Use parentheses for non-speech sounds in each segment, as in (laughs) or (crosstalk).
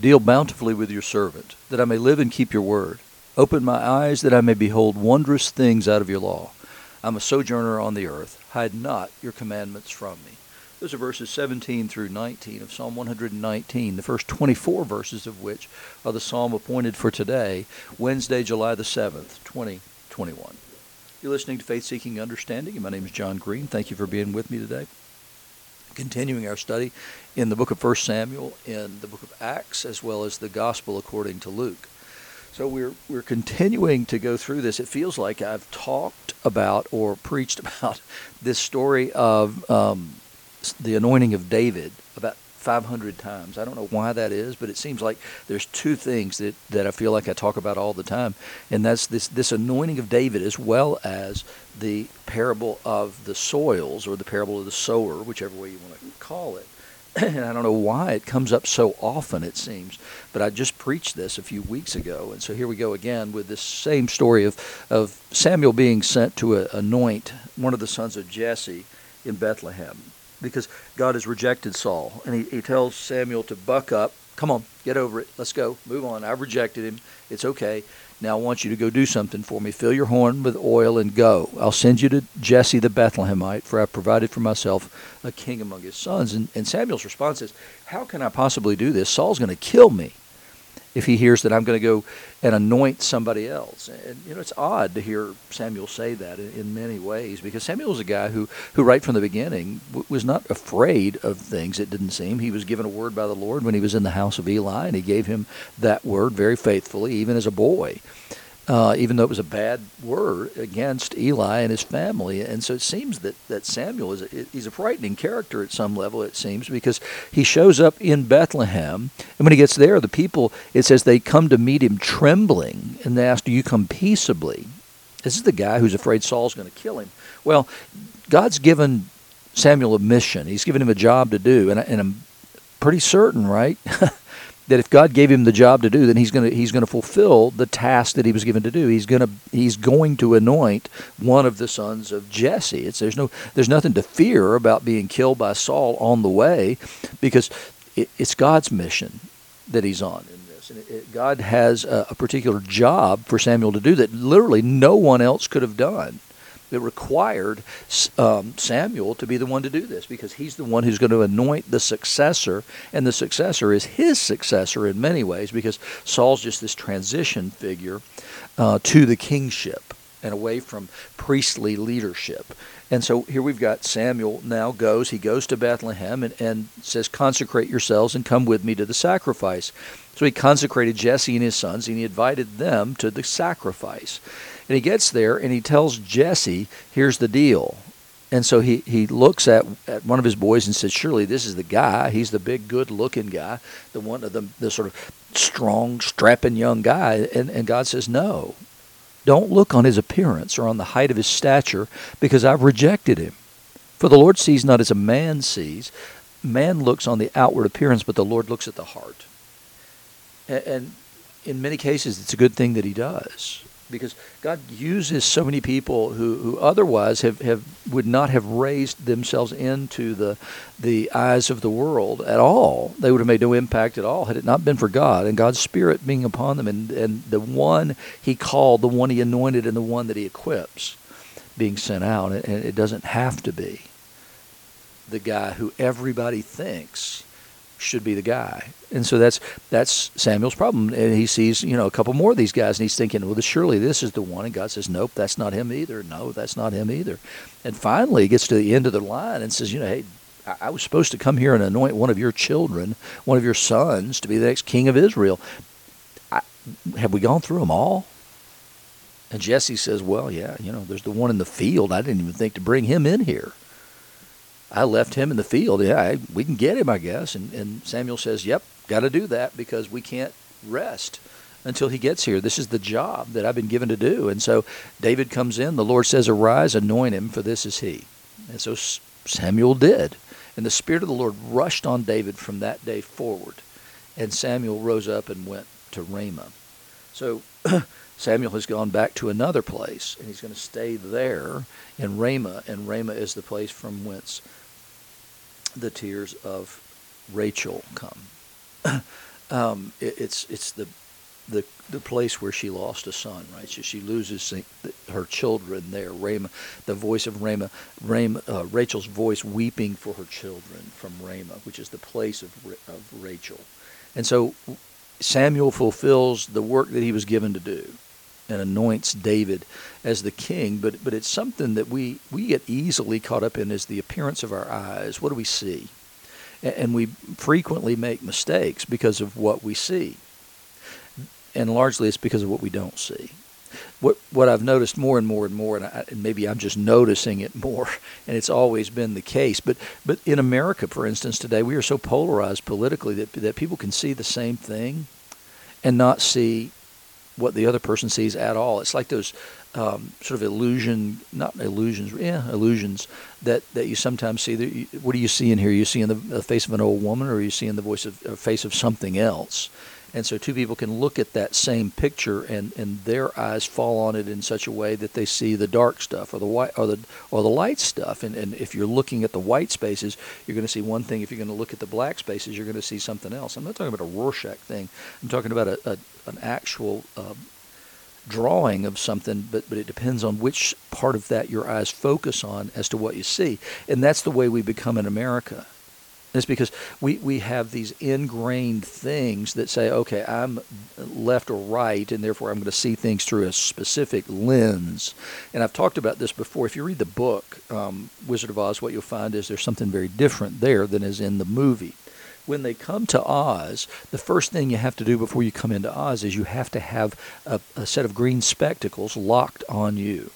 Deal bountifully with your servant, that I may live and keep your word. Open my eyes that I may behold wondrous things out of your law. I'm a sojourner on the earth. Hide not your commandments from me. Those are verses 17 through 19 of Psalm 119, the first 24 verses of which are the psalm appointed for today, Wednesday, July the 7th, 2021. You're listening to Faith Seeking Understanding, and my name is John Green. Thank you for being with me today. Continuing our study in the book of 1 Samuel, in the book of Acts, as well as the Gospel according to Luke. So we're we're continuing to go through this. It feels like I've talked about or preached (laughs) about this story of um, the anointing of David about 500 times. I don't know why that is, but it seems like there's two things that, that I feel like I talk about all the time, and that's this this anointing of David as well as the parable of the soils or the parable of the sower, whichever way you want to call it. And (coughs) I don't know why it comes up so often, it seems. But I just preached this a few weeks ago. And so here we go again with this same story of, of Samuel being sent to anoint one of the sons of Jesse in Bethlehem because God has rejected Saul. And he, he tells Samuel to buck up. Come on, get over it. Let's go. Move on. I've rejected him. It's okay. Now I want you to go do something for me. Fill your horn with oil and go. I'll send you to Jesse the Bethlehemite, for I've provided for myself a king among his sons. And, and Samuel's response is, How can I possibly do this? Saul's going to kill me if he hears that I'm going to go and anoint somebody else. And you know, it's odd to hear Samuel say that in, many ways because Samuel was a guy who, who right from the beginning was not afraid of things. It didn't seem he was given a word by the Lord when he was in the house of Eli, and he gave him that word very faithfully, even as a boy uh, even though it was a bad word against Eli and his family. And so it seems that, that Samuel is a, he's a frightening character at some level, it seems, because he shows up in Bethlehem. And when he gets there, the people, it says they come to meet him trembling and they ask, Do you come peaceably? This is the guy who's afraid Saul's going to kill him. Well, God's given Samuel a mission, he's given him a job to do. And, and I'm pretty certain, right? (laughs) that if God gave him the job to do, then he's going to he's going to fulfill the task that he was given to do. He's going to he's going to anoint one of the sons of Jesse. It's there's no there's nothing to fear about being killed by Saul on the way, because it, it's God's mission that he's on God has a particular job for Samuel to do that literally no one else could have done it required um, Samuel to be the one to do this because he's the one who's going to anoint the successor, and the successor is his successor in many ways because Saul's just this transition figure uh, to the kingship and away from priestly leadership. And so here we've got Samuel now goes, he goes to Bethlehem and, and says, Consecrate yourselves and come with me to the sacrifice. So he consecrated Jesse and his sons, and he invited them to the sacrifice. And he gets there and he tells Jesse, here's the deal. And so he, he looks at, at one of his boys and says, Surely this is the guy. He's the big, good looking guy, the one of the, the sort of strong, strapping young guy. And, and God says, No. Don't look on his appearance or on the height of his stature, because I've rejected him. For the Lord sees not as a man sees. Man looks on the outward appearance, but the Lord looks at the heart. And, and in many cases, it's a good thing that he does because God uses so many people who, who otherwise have, have would not have raised themselves into the the eyes of the world at all. They would have made no impact at all had it not been for God and God's Spirit being upon them and, and the one He called, the one He anointed, and the one that He equips being sent out. And it doesn't have to be the guy who everybody thinks should be the guy. And so that's that's Samuel's problem. And he sees, you know, a couple more of these guys and he's thinking, well, surely this is the one. And God says, nope, that's not him either. No, that's not him either. And finally he gets to the end of the line and says, you know, hey, I was supposed to come here and anoint one of your children, one of your sons, to be the next king of Israel. I, have we gone through them all? And Jesse says, well, yeah, you know, there's the one in the field. I didn't even think to bring him in here. I left him in the field. Yeah, I, we can get him, I guess. And, and Samuel says, Yep, got to do that because we can't rest until he gets here. This is the job that I've been given to do. And so David comes in. The Lord says, Arise, anoint him, for this is he. And so Samuel did. And the Spirit of the Lord rushed on David from that day forward. And Samuel rose up and went to Ramah. So (clears throat) Samuel has gone back to another place, and he's going to stay there in Ramah. And Ramah is the place from whence the tears of Rachel come. (clears throat) um, it, it's it's the the the place where she lost a son, right? So she loses her children there. Ramah, the voice of Ramah, Ramah uh, Rachel's voice weeping for her children from Ramah, which is the place of of Rachel, and so Samuel fulfills the work that he was given to do and anoints David as the king, but but it's something that we we get easily caught up in is the appearance of our eyes. What do we see? And we frequently make mistakes because of what we see. And largely it's because of what we don't see. What what I've noticed more and more and more, and, I, and maybe I'm just noticing it more, (laughs) and it's always been the case. But but in America, for instance, today we are so polarized politically that that people can see the same thing, and not see what the other person sees at all. It's like those um, sort of illusion, not illusions, yeah, illusions that, that you sometimes see. You, What do you see in here? You see in the, the face of an old woman, or are you seeing the voice of, face of something else? And so two people can look at that same picture and, and their eyes fall on it in such a way that they see the dark stuff or the white or the or the light stuff. And, and if you're looking at the white spaces, you're going to see one thing. If you're going to look at the black spaces, you're going to see something else. I'm not talking about a Rorschach thing. I'm talking about a, a an actual uh, drawing of something, but, but it depends on which part of that your eyes focus on as to what you see. And that's the way we become in America. It's because we, we have these ingrained things that say, okay, I'm left or right, and therefore I'm going to see things through a specific lens. And I've talked about this before. If you read the book, um, Wizard of Oz, what you'll find is there's something very different there than is in the movie when they come to Oz, the first thing you have to do before you come into Oz is you have to have a, a set of green spectacles locked on you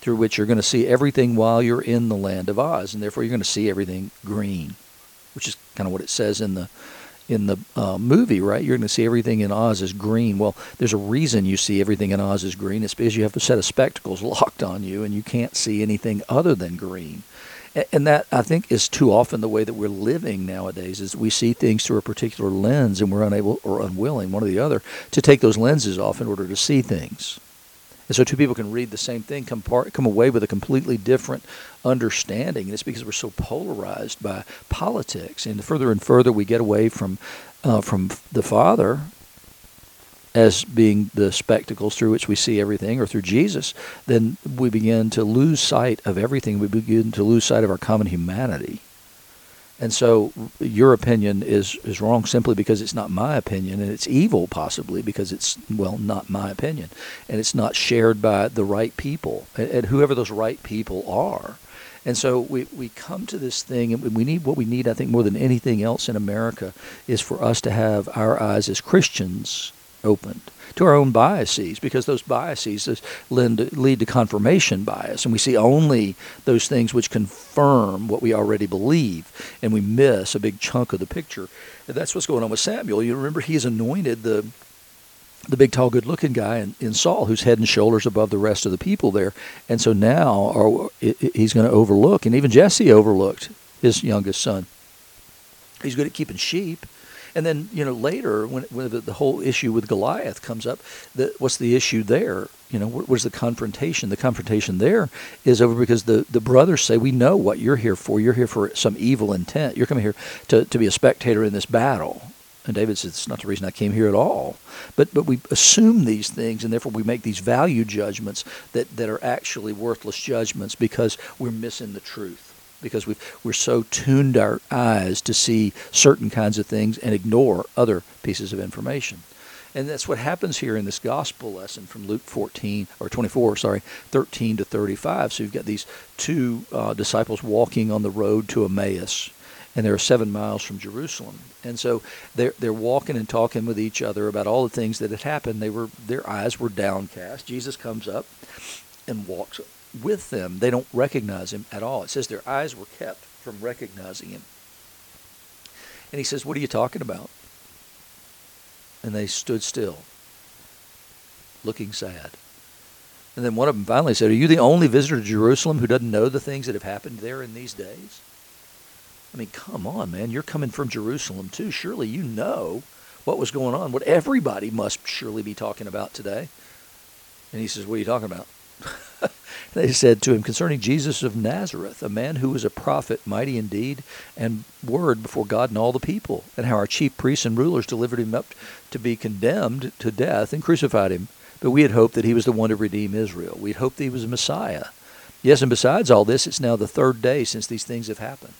through which you're going to see everything while you're in the land of Oz, and therefore you're going to see everything green, which is kind of what it says in the in the uh, movie, right? You're going to see everything in Oz is green. Well, there's a reason you see everything in Oz is green. It's because you have a set of spectacles (laughs) locked on you, and you can't see anything other than green and that I think is too often the way that we're living nowadays is we see things through a particular lens and we're unable or unwilling, one or the other, to take those lenses off in order to see things. And so two people can read the same thing, come part, come away with a completely different understanding. And it's because we're so polarized by politics. And the further and further we get away from uh, from the Father, as being the spectacles through which we see everything, or through Jesus, then we begin to lose sight of everything. We begin to lose sight of our common humanity. And so your opinion is, is wrong simply because it's not my opinion, and it's evil possibly because it's, well, not my opinion. And it's not shared by the right people, and, and whoever those right people are. And so we, we come to this thing, and we need what we need, I think, more than anything else in America, is for us to have our eyes as Christians opened to our own biases because those biases lead to confirmation bias. And we see only those things which confirm what we already believe and we miss a big chunk of the picture. And that's what's going on with samuel. You remember he's anointed the the big tall good looking guy in, in saul who's head and shoulders above the rest of the people there. And so now he's going to overlook and even jesse overlooked his youngest son. He's good at keeping sheep and then you know later when, when the, the, whole issue with Goliath comes up, the, what's the issue there? You know, what, the confrontation? The confrontation there is over because the, the brothers say, "We know what you're here for. You're here for some evil intent. You're coming here to, to be a spectator in this battle." And David says, "It's not the reason I came here at all." But but we assume these things, and therefore we make these value judgments that, that are actually worthless judgments because we're missing the truth because we we're so tuned our eyes to see certain kinds of things and ignore other pieces of information. And that's what happens here in this gospel lesson from Luke 14 or 24, sorry, 13 to 35. So you've got these two uh, disciples walking on the road to Emmaus, and they're seven miles from Jerusalem. And so they're they're walking and talking with each other about all the things that had happened. They were their eyes were downcast. Jesus comes up and walks with them. They don't recognize him at all. It says their eyes were kept from recognizing him. And he says, What are you talking about? And they stood still, looking sad. And then one of them finally said, Are you the only visitor to Jerusalem who doesn't know the things that have happened there in these days? I mean, come on, man. You're coming from Jerusalem too. Surely you know what was going on, what everybody must surely be talking about today. And he says, What are you talking about? (laughs) (laughs) they said to him concerning Jesus of Nazareth, a man who was a prophet, mighty in deed and word before God and all the people, and how our chief priests and rulers delivered him up to be condemned to death and crucified him. But we had hoped that he was the one to redeem Israel. We had hoped that he was a Messiah. Yes, and besides all this, it's now the third day since these things have happened.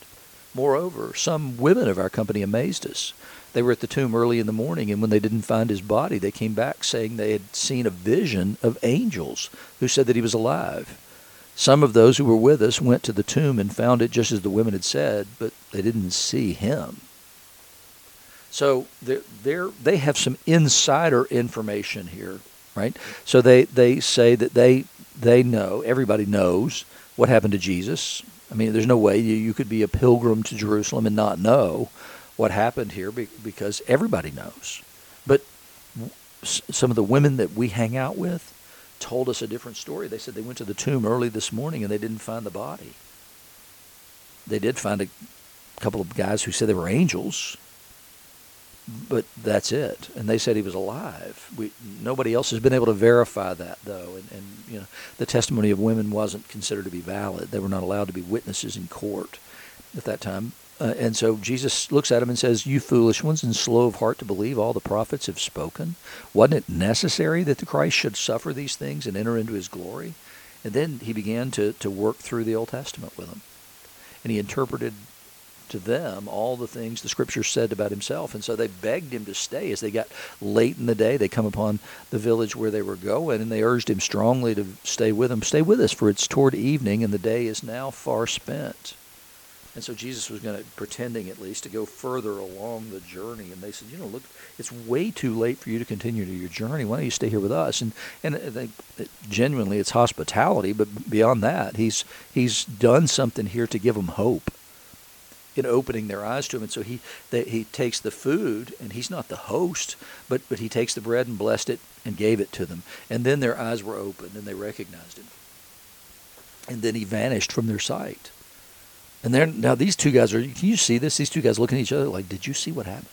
Moreover, some women of our company amazed us. They were at the tomb early in the morning, and when they didn't find his body, they came back saying they had seen a vision of angels who said that he was alive. Some of those who were with us went to the tomb and found it just as the women had said, but they didn't see him. So they're, they have some insider information here, right? So they, they say that they, they know, everybody knows what happened to Jesus. I mean, there's no way you, you could be a pilgrim to Jerusalem and not know what happened here because everybody knows. But some of the women that we hang out with told us a different story. They said they went to the tomb early this morning and they didn't find the body. They did find a couple of guys who said they were angels, but that's it. And they said he was alive. We, nobody else has been able to verify that, though. And, and you know, the testimony of women wasn't considered to be valid. They were not allowed to be witnesses in court at that time. Uh, and so Jesus looks at him and says, You foolish ones and slow of heart to believe all the prophets have spoken. Wasn't it necessary that the Christ should suffer these things and enter into his glory? And then he began to, to work through the Old Testament with them. And he interpreted to them all the things the scriptures said about himself. And so they begged him to stay. As they got late in the day, they come upon the village where they were going, and they urged him strongly to stay with them. Stay with us, for it's toward evening, and the day is now far spent. And so Jesus was going to, pretending at least, to go further along the journey. And they said, you know, look, it's way too late for you to continue to your journey. Why don't you stay here with us? And and uh, they, genuinely, it's hospitality. But beyond that, he's he's done something here to give them hope in opening their eyes to him. And so he they, he takes the food, and he's not the host, but but he takes the bread and blessed it and gave it to them. And then their eyes were opened, and they recognized him. And then he vanished from their sight. And then now these two guys are. Can you see this? These two guys looking at each other like, "Did you see what happened?"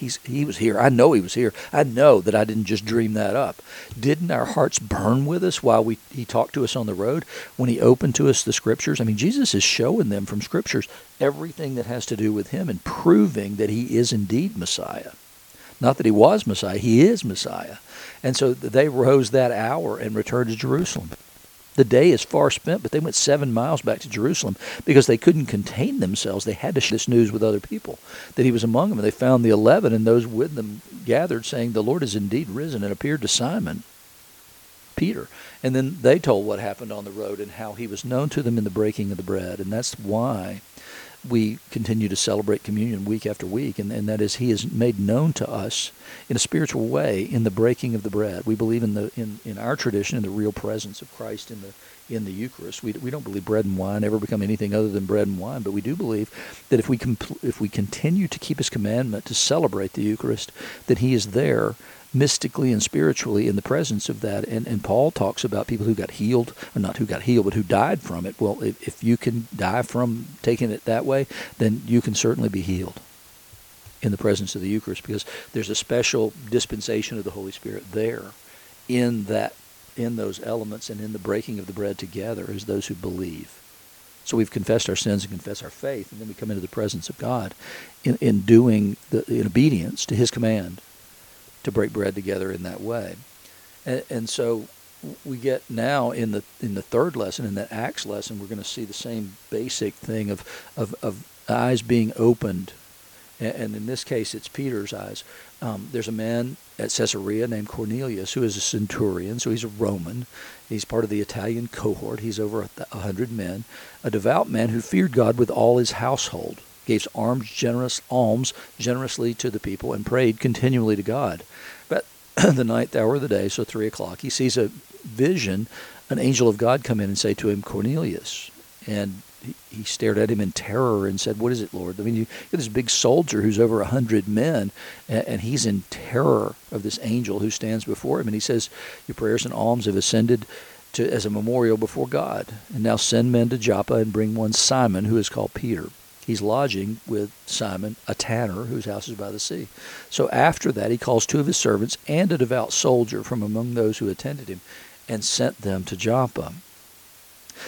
He's he was here. I know he was here. I know that I didn't just dream that up. Didn't our hearts burn with us while we he talked to us on the road when he opened to us the scriptures? I mean, Jesus is showing them from scriptures everything that has to do with him and proving that he is indeed Messiah. Not that he was Messiah, he is Messiah. And so they rose that hour and returned to Jerusalem. The day is far spent, but they went seven miles back to Jerusalem because they couldn't contain themselves. They had to share this news with other people that he was among them. And they found the eleven, and those with them gathered, saying, The Lord is indeed risen and appeared to Simon. Peter. And then they told what happened on the road and how he was known to them in the breaking of the bread. And that's why we continue to celebrate communion week after week, and, and that is He is made known to us in a spiritual way in the breaking of the bread. We believe in the in, in our tradition in the real presence of Christ in the in the Eucharist. We, we don't believe bread and wine ever become anything other than bread and wine, but we do believe that if we compl- if we continue to keep His commandment to celebrate the Eucharist, that He is there mystically and spiritually in the presence of that. And, and Paul talks about people who got healed, or not who got healed, but who died from it. Well, if, if you can die from taking it that way, then you can certainly be healed in the presence of the Eucharist because there's a special dispensation of the Holy Spirit there in that in those elements and in the breaking of the bread together as those who believe. So we've confessed our sins and confess our faith, and then we come into the presence of God in, in doing the in obedience to His command to break bread together in that way. And, and so we get now in the in the third lesson in that Acts lesson, we're going to see the same basic thing of of, of eyes being opened, and, and in this case, it's Peter's eyes. Um, there's a man at Caesarea named Cornelius who is a centurion, so he's a Roman. He's part of the Italian cohort. He's over a hundred men, a devout man who feared God with all his household gave alms, generous alms generously to the people, and prayed continually to God. But (clears throat) the ninth hour of the day, so three o'clock, he sees a vision, an angel of God come in and say to him, Cornelius. And he, he stared at him in terror and said, What is it, Lord? I mean, you got this big soldier who's over a hundred men, and, and he's in terror of this angel who stands before him. And he says, Your prayers and alms have ascended to, as a memorial before God. And now send men to Joppa and bring one Simon, who is called Peter he's lodging with Simon, a tanner whose house is by the sea. So after that, he calls two of his servants and a devout soldier from among those who attended him and sent them to Joppa.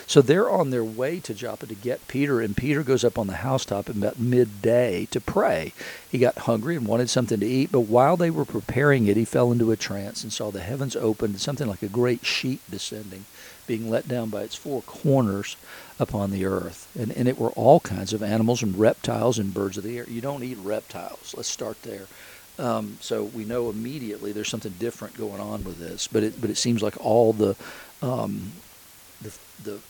So they're on their way to Joppa to get Peter, and Peter goes up on the housetop about midday to pray. He got hungry and wanted something to eat, but while they were preparing it, he fell into a trance and saw the heavens opened, something like a great sheet descending, being let down by its four corners upon the earth. And, and it were all kinds of animals and reptiles and birds of the air. You don't eat reptiles. Let's start there. Um, so we know immediately there's something different going on with this, but it but it seems like all the um, the, the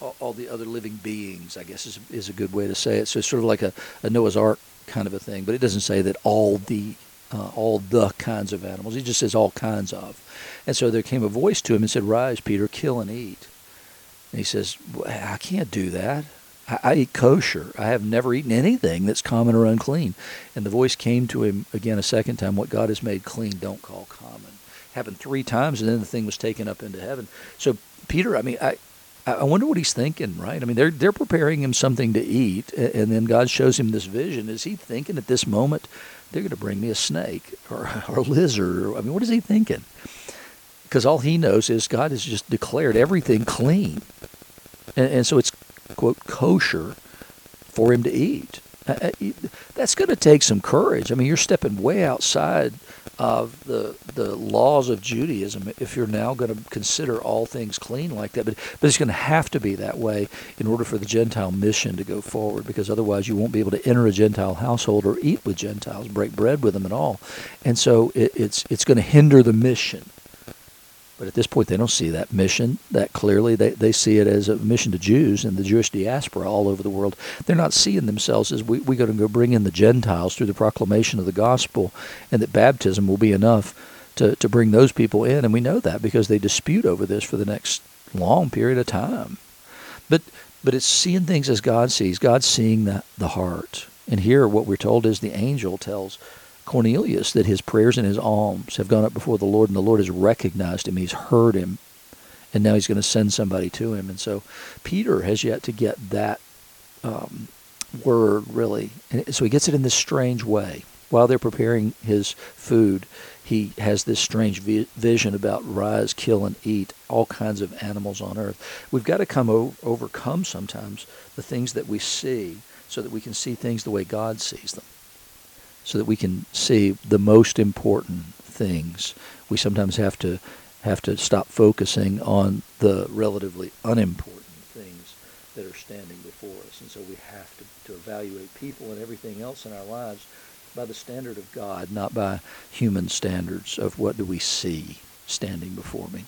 uh, all the other living beings, I guess is is a good way to say it. So it's sort of like a, a Noah's Ark kind of a thing, but it doesn't say that all the uh, all the kinds of animals. He just says all kinds of. And so there came a voice to him and said, "Rise, Peter, kill and eat." And he says, "I can't do that. I, I eat kosher. I have never eaten anything that's common or unclean. And the voice came to him again a second time, What God has made clean, don't call common. Happened three times, and then the thing was taken up into heaven. So Peter, I mean, I, I wonder what he's thinking, right? I mean, they're they're preparing him something to eat, and then God shows him this vision. Is he thinking at this moment they're going to bring me a snake or, (laughs) or a lizard? I mean, what is he thinking? Because all he knows is God has just declared everything clean, and, and so it's quote kosher for him to eat. That's going to take some courage. I mean, you're stepping way outside of the the laws of Judaism if you're now going to consider all things clean like that. But but it's going to have to be that way in order for the Gentile mission to go forward, because otherwise you won't be able to enter a Gentile household or eat with Gentiles, break bread with them at all. And so it, it's it's going to hinder the mission. But at this point, they don't see that mission that clearly. They, they see it as a mission to Jews and the Jewish diaspora all over the world. They're not seeing themselves as we, we're going to go bring in the Gentiles through the proclamation of the gospel, and that baptism will be enough to, to bring those people in. And we know that because they dispute over this for the next long period of time. But, but it's seeing things as God sees. God's seeing the, the heart. And here, what we're told is the angel tells Cornelius that his prayers and his alms have gone up before the Lord, and the Lord has recognized him. He's heard him, and now he's going to send somebody to him. And so Peter has yet to get that um, word, really. And so he gets it in this strange way. While they're preparing his food, he has this strange vi- vision about rise, kill, and eat all kinds of animals on earth. We've got to come o- overcome sometimes the things that we see so that we can see things the way God sees them so that we can see the most important things. We sometimes have to have to stop focusing on the relatively unimportant things that are standing before us. And so we have to, to evaluate people and everything else in our lives by the standard of God, not by human standards of what do we see standing before me.